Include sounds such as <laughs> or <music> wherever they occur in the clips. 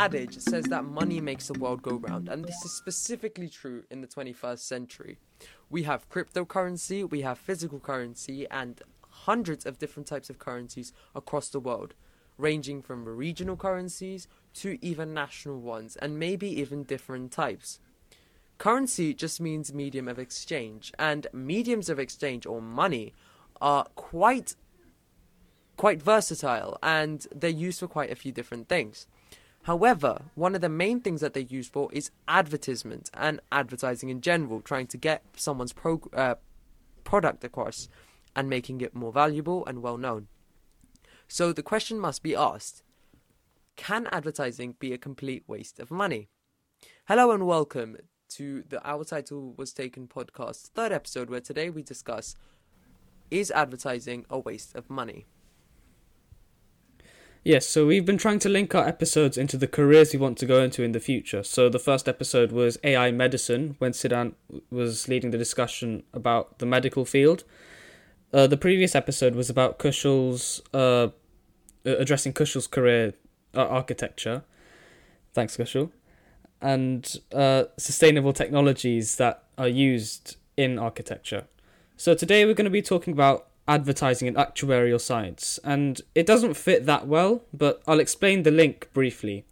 adage says that money makes the world go round, and this is specifically true in the 21st century. We have cryptocurrency, we have physical currency, and hundreds of different types of currencies across the world, ranging from regional currencies to even national ones, and maybe even different types. Currency just means medium of exchange, and mediums of exchange or money are quite quite versatile and they're used for quite a few different things. However, one of the main things that they're used for is advertisement and advertising in general, trying to get someone's uh, product across and making it more valuable and well known. So the question must be asked Can advertising be a complete waste of money? Hello and welcome to the Our Title Was Taken podcast, third episode, where today we discuss Is advertising a waste of money? Yes, so we've been trying to link our episodes into the careers we want to go into in the future. So the first episode was AI medicine, when Siddhant was leading the discussion about the medical field. Uh, the previous episode was about Kushal's, uh, addressing Kushal's career uh, architecture. Thanks, Kushal. And uh, sustainable technologies that are used in architecture. So today we're going to be talking about advertising and actuarial science, and it doesn't fit that well, but I'll explain the link briefly.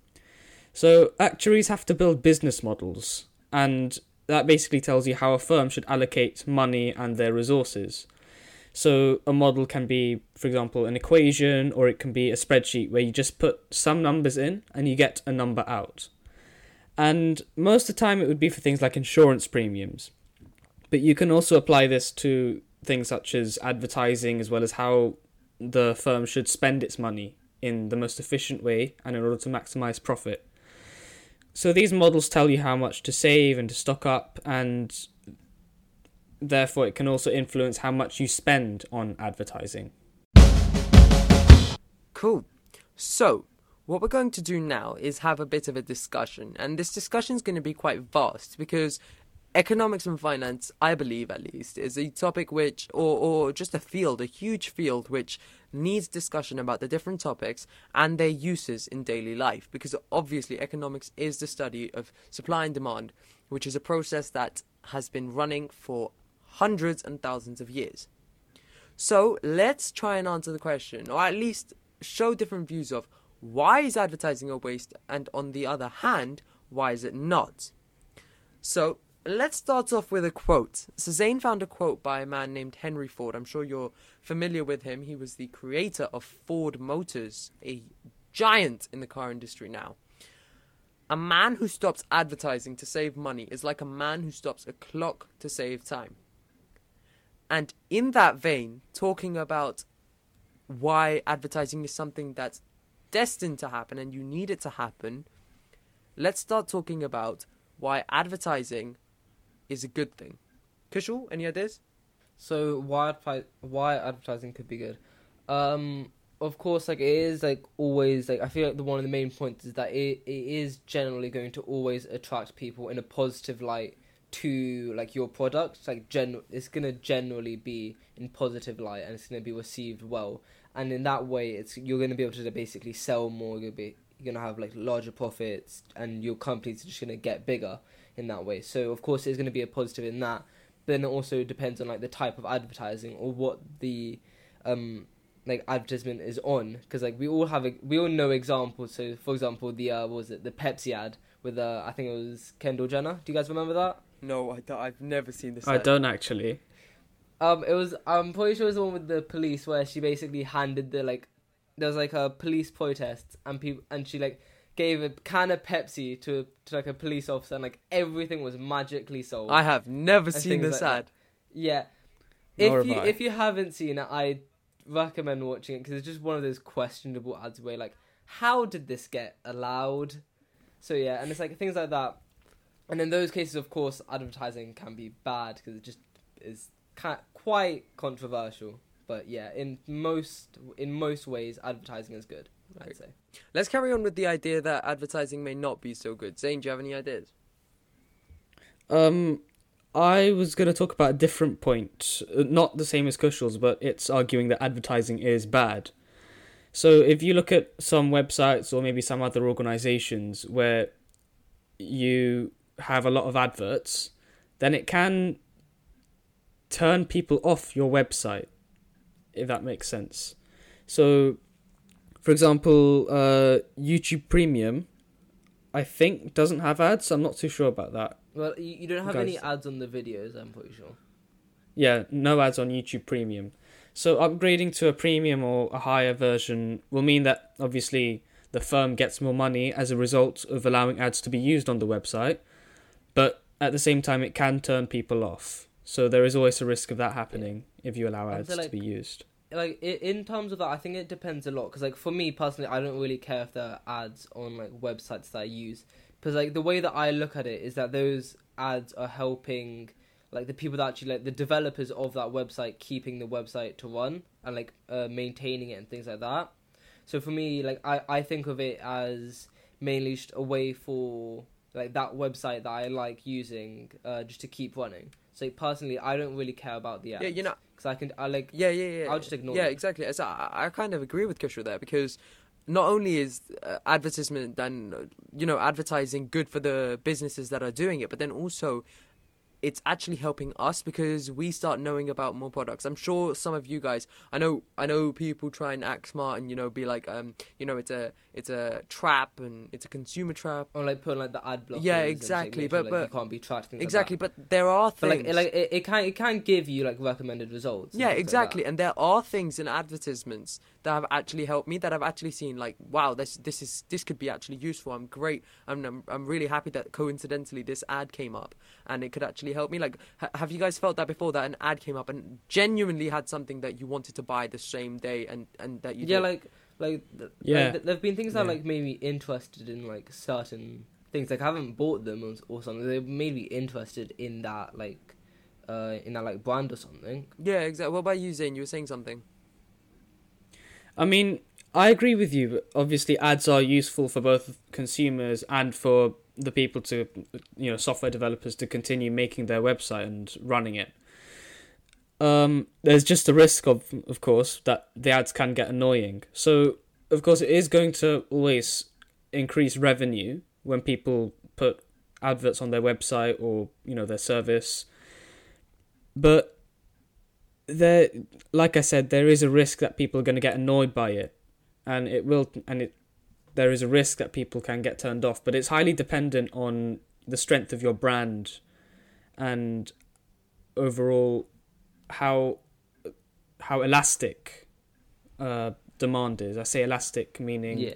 So, actuaries have to build business models, and that basically tells you how a firm should allocate money and their resources. So, a model can be, for example, an equation, or it can be a spreadsheet where you just put some numbers in and you get a number out. And most of the time, it would be for things like insurance premiums. But you can also apply this to things such as advertising as well as how the firm should spend its money in the most efficient way and in order to maximize profit. So these models tell you how much to save and to stock up and therefore it can also influence how much you spend on advertising. Cool. So, what we're going to do now is have a bit of a discussion, and this discussion is going to be quite vast because economics and finance, I believe at least, is a topic which, or, or just a field, a huge field which needs discussion about the different topics and their uses in daily life. Because obviously, economics is the study of supply and demand, which is a process that has been running for hundreds and thousands of years. So let's try and answer the question, or at least show different views of why is advertising a waste, and on the other hand, why is it not? So let's start off with a quote. So Zain found a quote by a man named Henry Ford. I'm sure you're familiar with him. He was the creator of Ford Motors, a giant in the car industry now. A man who stops advertising to save money is like a man who stops a clock to save time. And in that vein, talking about why advertising is something that's destined to happen and you need it to happen, let's start talking about why advertising is a good thing. Kushal, any ideas? So why why advertising could be good? Um, of course, like it is like always like I feel like the one of the main points is that it, it is generally going to always attract people in a positive light to like your product. Like gen, it's gonna generally be in positive light and it's gonna be received well. And in that way, it's you're gonna be able to basically sell more. You'll be you're gonna have like larger profits, and your company's just gonna get bigger in that way. So of course, there's going to be a positive in that. But then it also depends on like the type of advertising or what the um like advertisement is on because like we all have a, we all know examples. So for example, the uh, was it the Pepsi ad with uh I think it was Kendall Jenner. Do you guys remember that? No, I don't, I've never seen this. I ad. don't actually. Um, it was I'm pretty sure it was the one with the police where she basically handed the like there was like a police protest and people and she like gave a can of Pepsi to to like a police officer, and like everything was magically solved. I have never seen this like ad. yeah, Nor if you I. if you haven't seen it, I recommend watching it because it's just one of those questionable ads where like, how did this get allowed? So yeah, and it's like things like that. And in those cases, of course, advertising can be bad because it just is quite controversial. But yeah, in most in most ways, advertising is good. Right. I'd say. Let's carry on with the idea that advertising may not be so good. Zain, do you have any ideas? Um, I was going to talk about a different point, uh, not the same as Kushal's, but it's arguing that advertising is bad. So if you look at some websites or maybe some other organizations where you have a lot of adverts, then it can turn people off your website, if that makes sense. So, for example, uh, YouTube Premium, I think doesn't have ads. I'm not too sure about that. Well, you, you don't have Guys. any ads on the videos. I'm pretty sure. Yeah, no ads on YouTube Premium. So upgrading to a premium or a higher version will mean that obviously the firm gets more money as a result of allowing ads to be used on the website, but at the same time it can turn people off. So there is always a risk of that happening if you allow ads like, to be used. like in terms of that, I think it depends a lot. Because like for me personally, I don't really care if there are ads on like websites that I use. Because like the way that I look at it is that those ads are helping like the people that actually like the developers of that website keeping the website to run and like uh, maintaining it and things like that. So for me, like I I think of it as mainly just a way for like that website that I like using uh, just to keep running. So personally, I don't really care about the ads. Yeah, you know, because I can I like Yeah, yeah, yeah. I'll just ignore Yeah, it. exactly. So I, I kind of agree with Kushal there because not only is uh, advertisement and you know advertising good for the businesses that are doing it, but then also it's actually helping us because we start knowing about more products. I'm sure some of you guys, I know, I know people try and act smart and you know be like, um, you know, it's a it's a trap and it's a consumer trap. Or like putting like the ad block. Yeah, exactly, make sure, but- like, but- you can't be tracked. things like Exactly, but there are things. But like, it, like it, it can it can give you like recommended results. Yeah, like exactly. that. and there are things in advertisements that have actually helped me that I've actually seen like, wow, this this is this could be actually useful. I'm great. I'm I'm, I'm really happy that coincidentally this ad came up and it could actually help me. Like, ha- have you guys felt that before that an ad came up and genuinely had something that you wanted to buy the same day and and that you yeah, did? like like th- Yeah. like, th- there've been things that Yeah. like made me interested in like certain things. Like I haven't bought them or, or something. They made me interested in that like uh in that like brand or something. yeah, exactly. What about you, Zain? You were saying something. I mean, I agree with you. but Obviously, ads are useful for both consumers and for the people to, you know, software developers to continue making their website and running it. Um, there's just a risk of, of course, that the ads can get annoying. So, of course, it is going to always increase revenue when people put adverts on their website or you know their service. But there like I said, there is a risk that people are going to get annoyed by it, and it will, and it, there is a risk that people can get turned off. But it's highly dependent on the strength of your brand, and overall how how elastic uh, demand is. I say elastic meaning Yeah.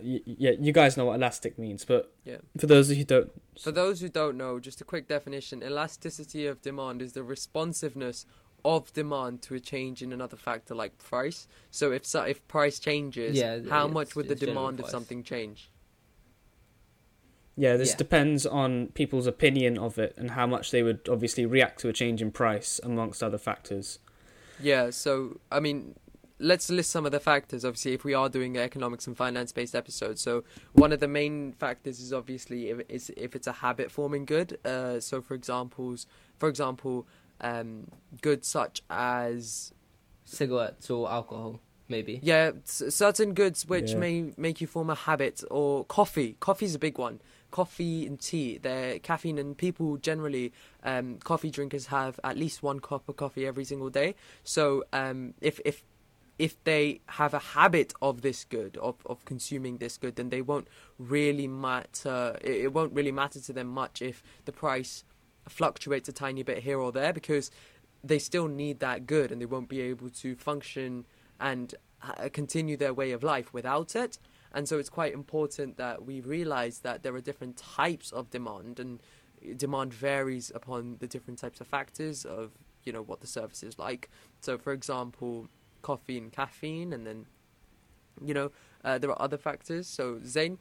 y- yeah, you guys know what elastic means, but Yeah. for those who don't, For those who don't know, just a quick definition elasticity of demand is the responsiveness of demand to a change in another factor like price. So if so, if price changes, Yeah, how much would the it's general demand of something change? Yeah, this Yeah. depends on people's opinion of it and how much they would obviously react to a change in price, amongst other factors. Yeah, so I mean, let's list some of the factors. Obviously, if we are doing an economics and finance based episode, so one of the main factors is obviously if it's if it's a habit forming good. Uh, so for examples, for example, um, goods such as Cigarettes or alcohol, maybe. Yeah, certain goods which Yeah. may make you form a habit, or coffee. Coffee's a big one. Coffee and tea, they're caffeine, and people generally, um, coffee drinkers have at least one cup of coffee every single day. So, um, if if if they have a habit of this good, of, of consuming this good, then they won't really matter. It, it won't really matter to them much if the price fluctuates a tiny bit here or there because they still need that good and they won't be able to function and uh, continue their way of life without it. And so it's quite important that we realize that there are different types of demand and demand varies upon the different types of factors of you know what the service is like. So for example, coffee and caffeine and then you know uh, there are other factors. So Zain,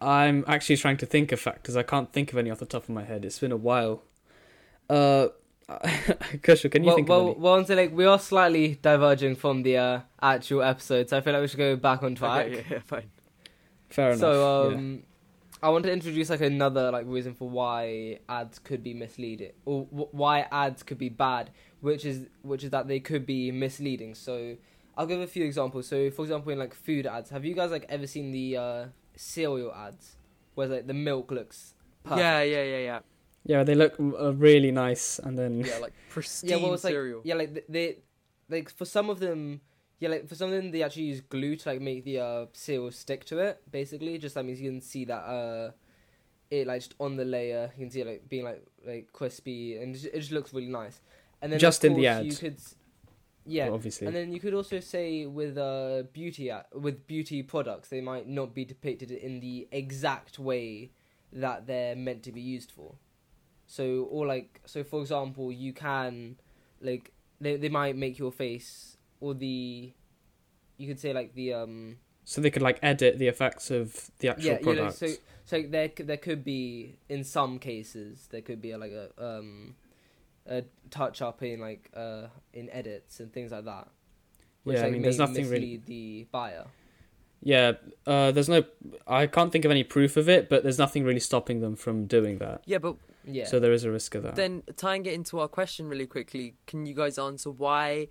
I'm actually trying to think of factors. I can't think of any off the top of my head. It's been a while. Uh, <laughs> Kushal, can you well, think well, of any? well, honestly, like we are slightly diverging from the uh, actual episode, so I feel like we should go back on track. Okay, yeah, yeah, fine. Fair enough. So, yeah. um, I want to introduce like another like reason for why ads could be misleading, or w- why ads could be bad, which is which is that they could be misleading. So, I'll give a few examples. So, for example, in like food ads, have you guys like ever seen the uh, cereal ads where like the milk looks? Perfect? Yeah, yeah, yeah, yeah. Yeah, they look uh, really nice, and then Yeah, like <laughs> pristine yeah. Well, it's like cereal. yeah, like th- they like for some of them. Yeah, like for some of them, they actually use glue to like make the uh, cereal stick to it. Basically, just that means you can see that uh, it like just on the layer, you can see it like being like like crispy, and it just, it just looks really nice. And then Just of in the course, ad. you could, s- yeah, obviously. And then you could also say with uh beauty a- with beauty products, they might not be depicted in the exact way that they're meant to be used for. So or like so for example, you can like they they might make your face or the you could say like the um so they could like edit the effects of the actual yeah, you know, product. so so there there could be in some cases there could be a, like a um a touch up in like uh in edits and things like that. Which, Yeah, I like, mean, there's nothing really- the buyer. Yeah, uh, there's no. I can't think of any proof of it, but there's nothing really stopping them from doing that. yeah, but Yeah. So there is a risk of that. then tying it into our question really quickly, can you guys answer why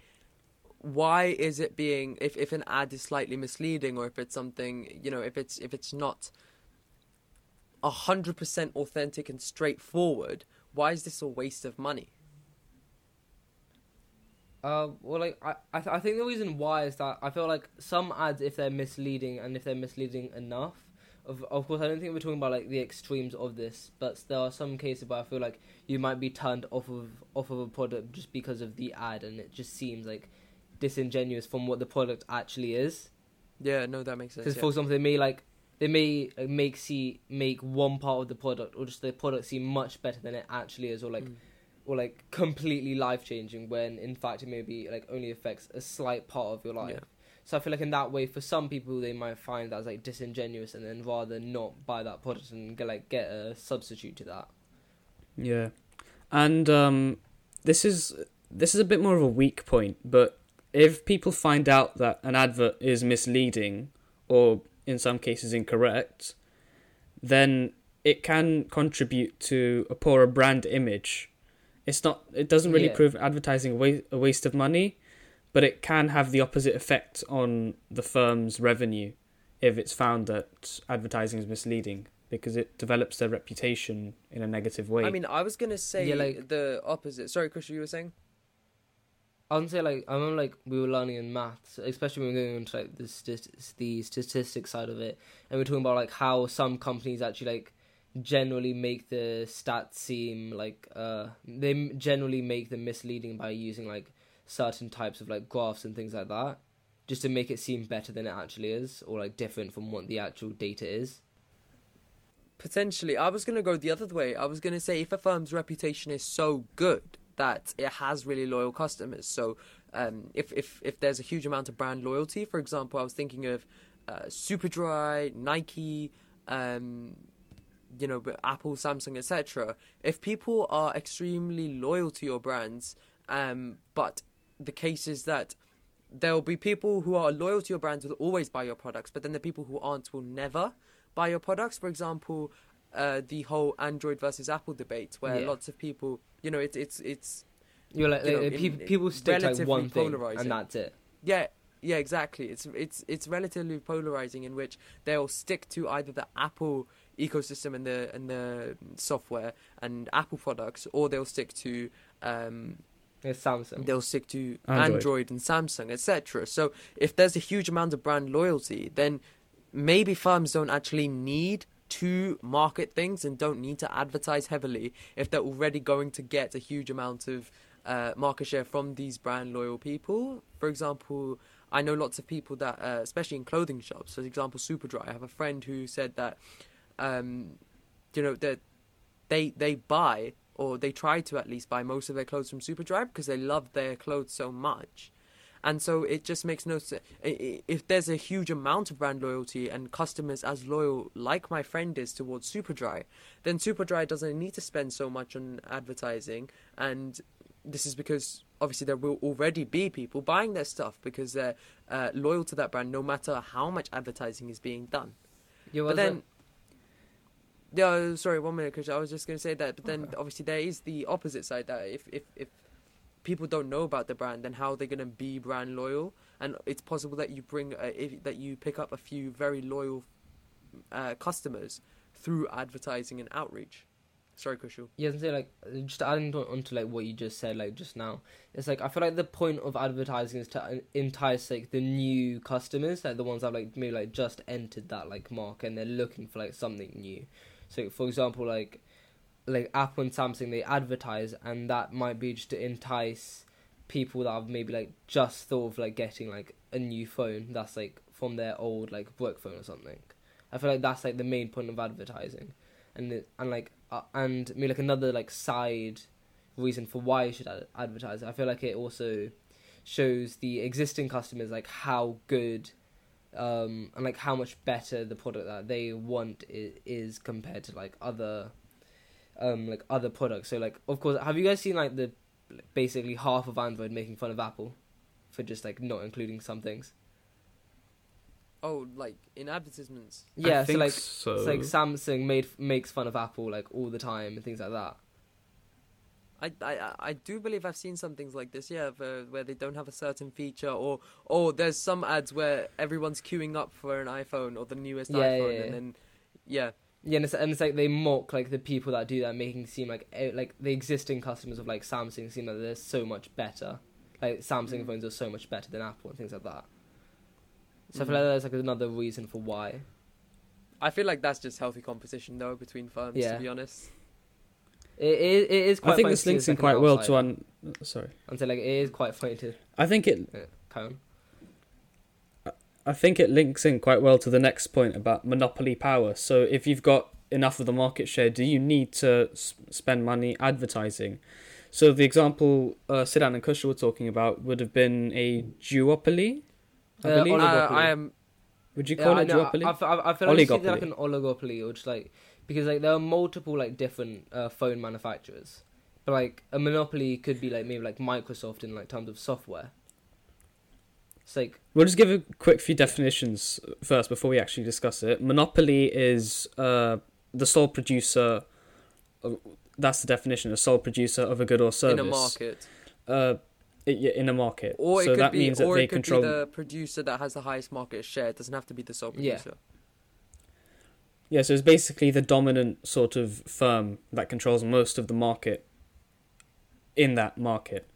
why is it being if, if an ad is slightly misleading or if it's something you know, if it's if it's not a hundred percent authentic and straightforward, why is this a waste of money? Uh, well, like I, I, th- I think the reason why is that I feel like some ads, if they're misleading and if they're misleading enough, of of course, I don't think we're talking about like the extremes of this, but there are some cases where I feel like you might be turned off of off of a product just because of the ad, and it just seems like disingenuous from what the product actually is. Yeah, no, that makes sense. Because yeah. for example, they may like they may like, make see make one part of the product or just the product seem much better than it actually is, or like Mm. or like completely life changing when in fact it maybe like only affects a slight part of your life. Yeah. So I feel like in that way, for some people, they might find that like disingenuous, and then rather not buy that product and get like get a substitute to that. Yeah, and um, this is this is a bit more of a weak point, but if people find out that an advert is misleading or in some cases incorrect, then it can contribute to a poorer brand image. It's not. It doesn't really Yeah. prove advertising a wa- a waste of money, but it can have the opposite effect on the firm's revenue if it's found that advertising is misleading because it develops their reputation in a negative way. I mean, I was gonna say Yeah, like- the opposite. Sorry, Chris, you were saying? I would say like I remember like we were learning in maths, especially when we were going into like the st- the statistics side of it, and we are talking about like how some companies actually like generally make the stats seem like uh they generally make them misleading by using like certain types of like graphs and things like that, just to make it seem better than it actually is, or like different from what the actual data is. Potentially, I was gonna go the other way. I was gonna say if a firm's reputation is so good that it has really loyal customers. So, um, if if if there's a huge amount of brand loyalty, for example, I was thinking of uh, Superdry, Nike, um, you know, Apple, Samsung, etc. If people are extremely loyal to your brands, um, but the case is that there will be people who are loyal to your brands will always buy your products, but then the people who aren't will never buy your products. For example, uh, the whole Android versus Apple debate, where Yeah. lots of people, you know, it's it's it's You're like, You know, like, in- people stick to like one thing polarizing. and that's it. yeah, yeah, exactly. It's it's it's relatively polarizing in which they'll stick to either the Apple ecosystem and the and the software and Apple products, or they'll stick to um, It's Samsung. they'll stick to Android. Android, and Samsung, etc. So if there's a huge amount of brand loyalty, then maybe firms don't actually need to market things and don't need to advertise heavily if they're already going to get a huge amount of uh, market share from these brand loyal people. For example, I know lots of people that, uh, especially in clothing shops, for example, Superdry. I have a friend who said that, um, you know, that they they buy or they try to at least buy most of their clothes from Superdry because they love their clothes so much. And so it just makes no sense. If there's a huge amount of brand loyalty and customers as loyal, like my friend is towards Superdry, then Superdry doesn't need to spend so much on advertising. And this is because obviously there will already be people buying their stuff because they're uh, loyal to that brand, no matter how much advertising is being done. Yeah, But what's then, yeah, sorry, one minute, because I was just going to say that. But then, obviously, there is the opposite side that if if if people don't know about the brand, then how are they going to be brand loyal? And it's possible that you bring uh, if, that you pick up a few very loyal uh, customers through advertising and outreach. Sorry, Kushal. Yeah, and say like just adding on to like what you just said like just now. It's like I feel like the point of advertising is to entice like the new customers, like the ones that like maybe like just entered that like market and they're looking for like something new. So for example, like like Apple and Samsung they advertise and that might be just to entice people that have maybe like just thought of like getting like a new phone that's like from their old like work phone or something. I feel like that's like the main point of advertising, and it, and like uh, and maybe like another like side reason for why you should ad- advertise. I feel like it also shows the existing customers like how good um, and like how much better the product that they want is, is compared to like other um, like other products. So like of course, have you guys seen like the basically half of Android making fun of Apple for just like not including some things? Oh, like in advertisements. Yeah, I so think like so. it's like Samsung made makes fun of Apple like all the time and things like that. I, I, I do believe I've seen some things like this, yeah, where, where they don't have a certain feature, or or there's some ads where everyone's queuing up for an iPhone or the newest Yeah, iPhone, yeah, yeah. and then yeah, Yeah, and it's, and it's like they mock like the people that do that, making it seem like eh, like the existing customers of like Samsung seem like they're so much better. Like Samsung Mm. phones are so much better than Apple and things like that. So I Mm. feel like that's like another reason for why. I feel like that's just healthy competition though between firms. Yeah. To be honest, It, it, it is quite. I think this links in quite well to outsider. un. Sorry, And so like it is quite funny to I think it. uh, carry. I think it links in quite well to the next point about monopoly power. So if you've got enough of the market share, do you need to s- spend money advertising? So the example uh, Siddhant and Kusha were talking about would have been a duopoly. I Uh, believe. Oligopoly. uh, I am. Would you call I it know, duopoly? I, I, I feel like it's like Oligopoly. an oligopoly or just like because like there are multiple like different uh, phone manufacturers, but like a monopoly could be like maybe like Microsoft in like terms of software. It's like We'll just give a quick few definitions first before we actually discuss it. Monopoly is uh, the sole producer. Of, that's the definition: a sole producer of a good or service in a market, Uh, yeah, in a market. or it so could that be, means that or they it could control. be the producer that has the highest market share. It doesn't have to be the sole producer. Yeah, so it's basically the dominant sort of firm that controls most of the market in that market.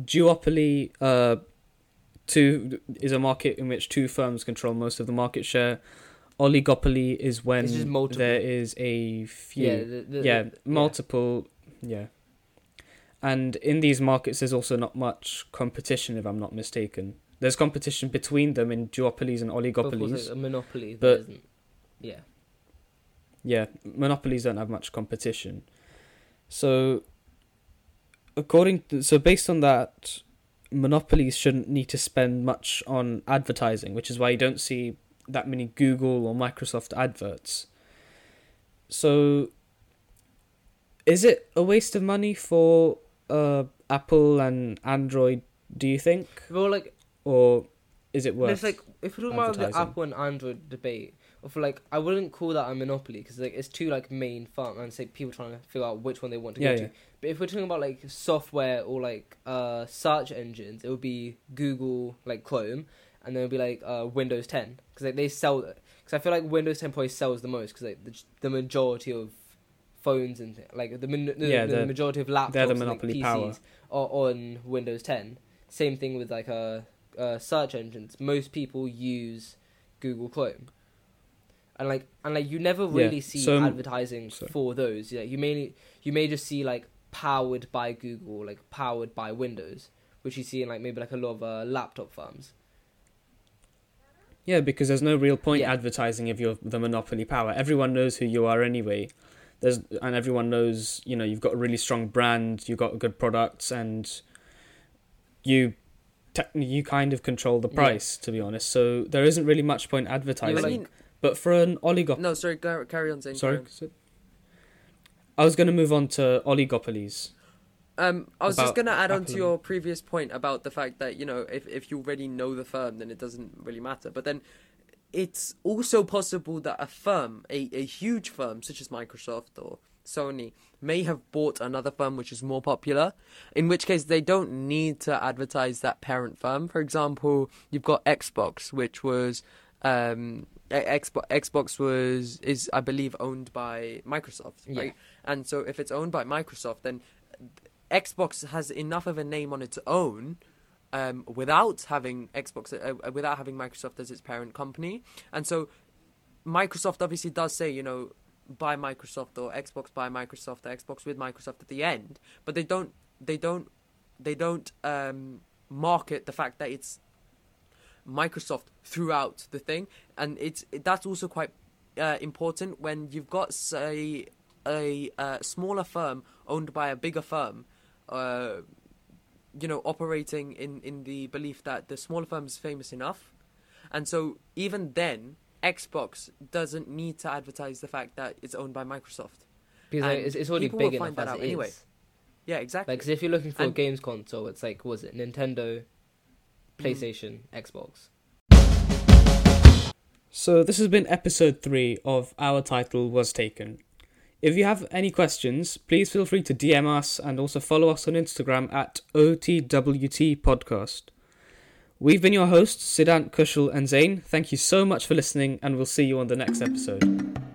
Duopoly uh, two is a market in which two firms control most of the market share. Oligopoly is when It's just multiple. there is a few. yeah, Yeah, the, the, the- multiple. Yeah. And in these markets, there's also not much competition, if I'm not mistaken. There's competition between them in duopolies and oligopolies. a monopoly, But- there isn't. Yeah, Yeah, monopolies don't have much competition. So, according to, so based on that, monopolies shouldn't need to spend much on advertising, which is why you don't see that many Google or Microsoft adverts. So, is it a waste of money for uh, Apple and Android? Do you think, well, like or is it worth? it's like if we're talking about the. Apple and Android debate, for like I wouldn't call that a monopoly because like it's two like main firms and say people trying to figure out which one they want to Yeah, go yeah. to. But if we're talking about like software or like uh search engines, it would be Google like Chrome, and then it would be like uh Windows 10 because like they sell. Because I feel like Windows 10 probably sells the most because like the, the majority of phones and like the, the, Yeah, the the- majority of laptops they're the and, like, PCs power. are on Windows 10. Same thing with like uh, uh, search engines. Most people use Google Chrome, and like and like you never Yeah, really see so- advertising for those. Yeah, you may you may just see like powered by Google, like powered by Windows, which you see in like maybe like a lot of uh, laptop firms. Yeah, because there's no real point Yeah. advertising if you're the monopoly power. Everyone knows who you are anyway. There's and everyone knows, you know, you've got a really strong brand, you've got good products and you tech you kind of control the Yeah. price to be honest. So there isn't really much point advertising. I like- but for an oligopoly no, sorry, carry on saying. Sorry. I was going to move on to oligopolies. Um, I was just gonna add on to your previous point about the fact that you know if if you already know the firm, then it doesn't really matter. But then it's also possible that a firm, a, a huge firm such as Microsoft or Sony may have bought another firm which is more popular, in which case they don't need to advertise that parent firm. For example, you've got Xbox, which was um, Xbox, Xbox was is I believe owned by Microsoft, right? Yeah. And so if it's owned by Microsoft, then Xbox has enough of a name on its own. Um, without having Xbox, uh, without having Microsoft as its parent company, and so Microsoft obviously does say, you know, by Microsoft or Xbox by Microsoft or Xbox with Microsoft at the end, but they don't they don't they don't um, market the fact that it's Microsoft throughout the thing, and it's that's also quite uh, important when you've got say a, uh smaller firm owned by a bigger firm. Uh, you know, operating in, in the belief that the smaller firm is famous enough, and so even then, Xbox doesn't need to advertise the fact that it's owned by Microsoft. Because like, it's, it's already big will find that out anyway. is. Yeah, exactly. Like, 'cause if you're looking for a games console, it's like, was it Nintendo, Mm. PlayStation, Xbox? So this has been episode three of Our Title Was Taken. If you have any questions, please feel free to DM us and also follow us on Instagram at OTWT Podcast. We've been your hosts, Siddhant, Kushal, and Zain. Thank you so much for listening, and we'll see you on the next episode.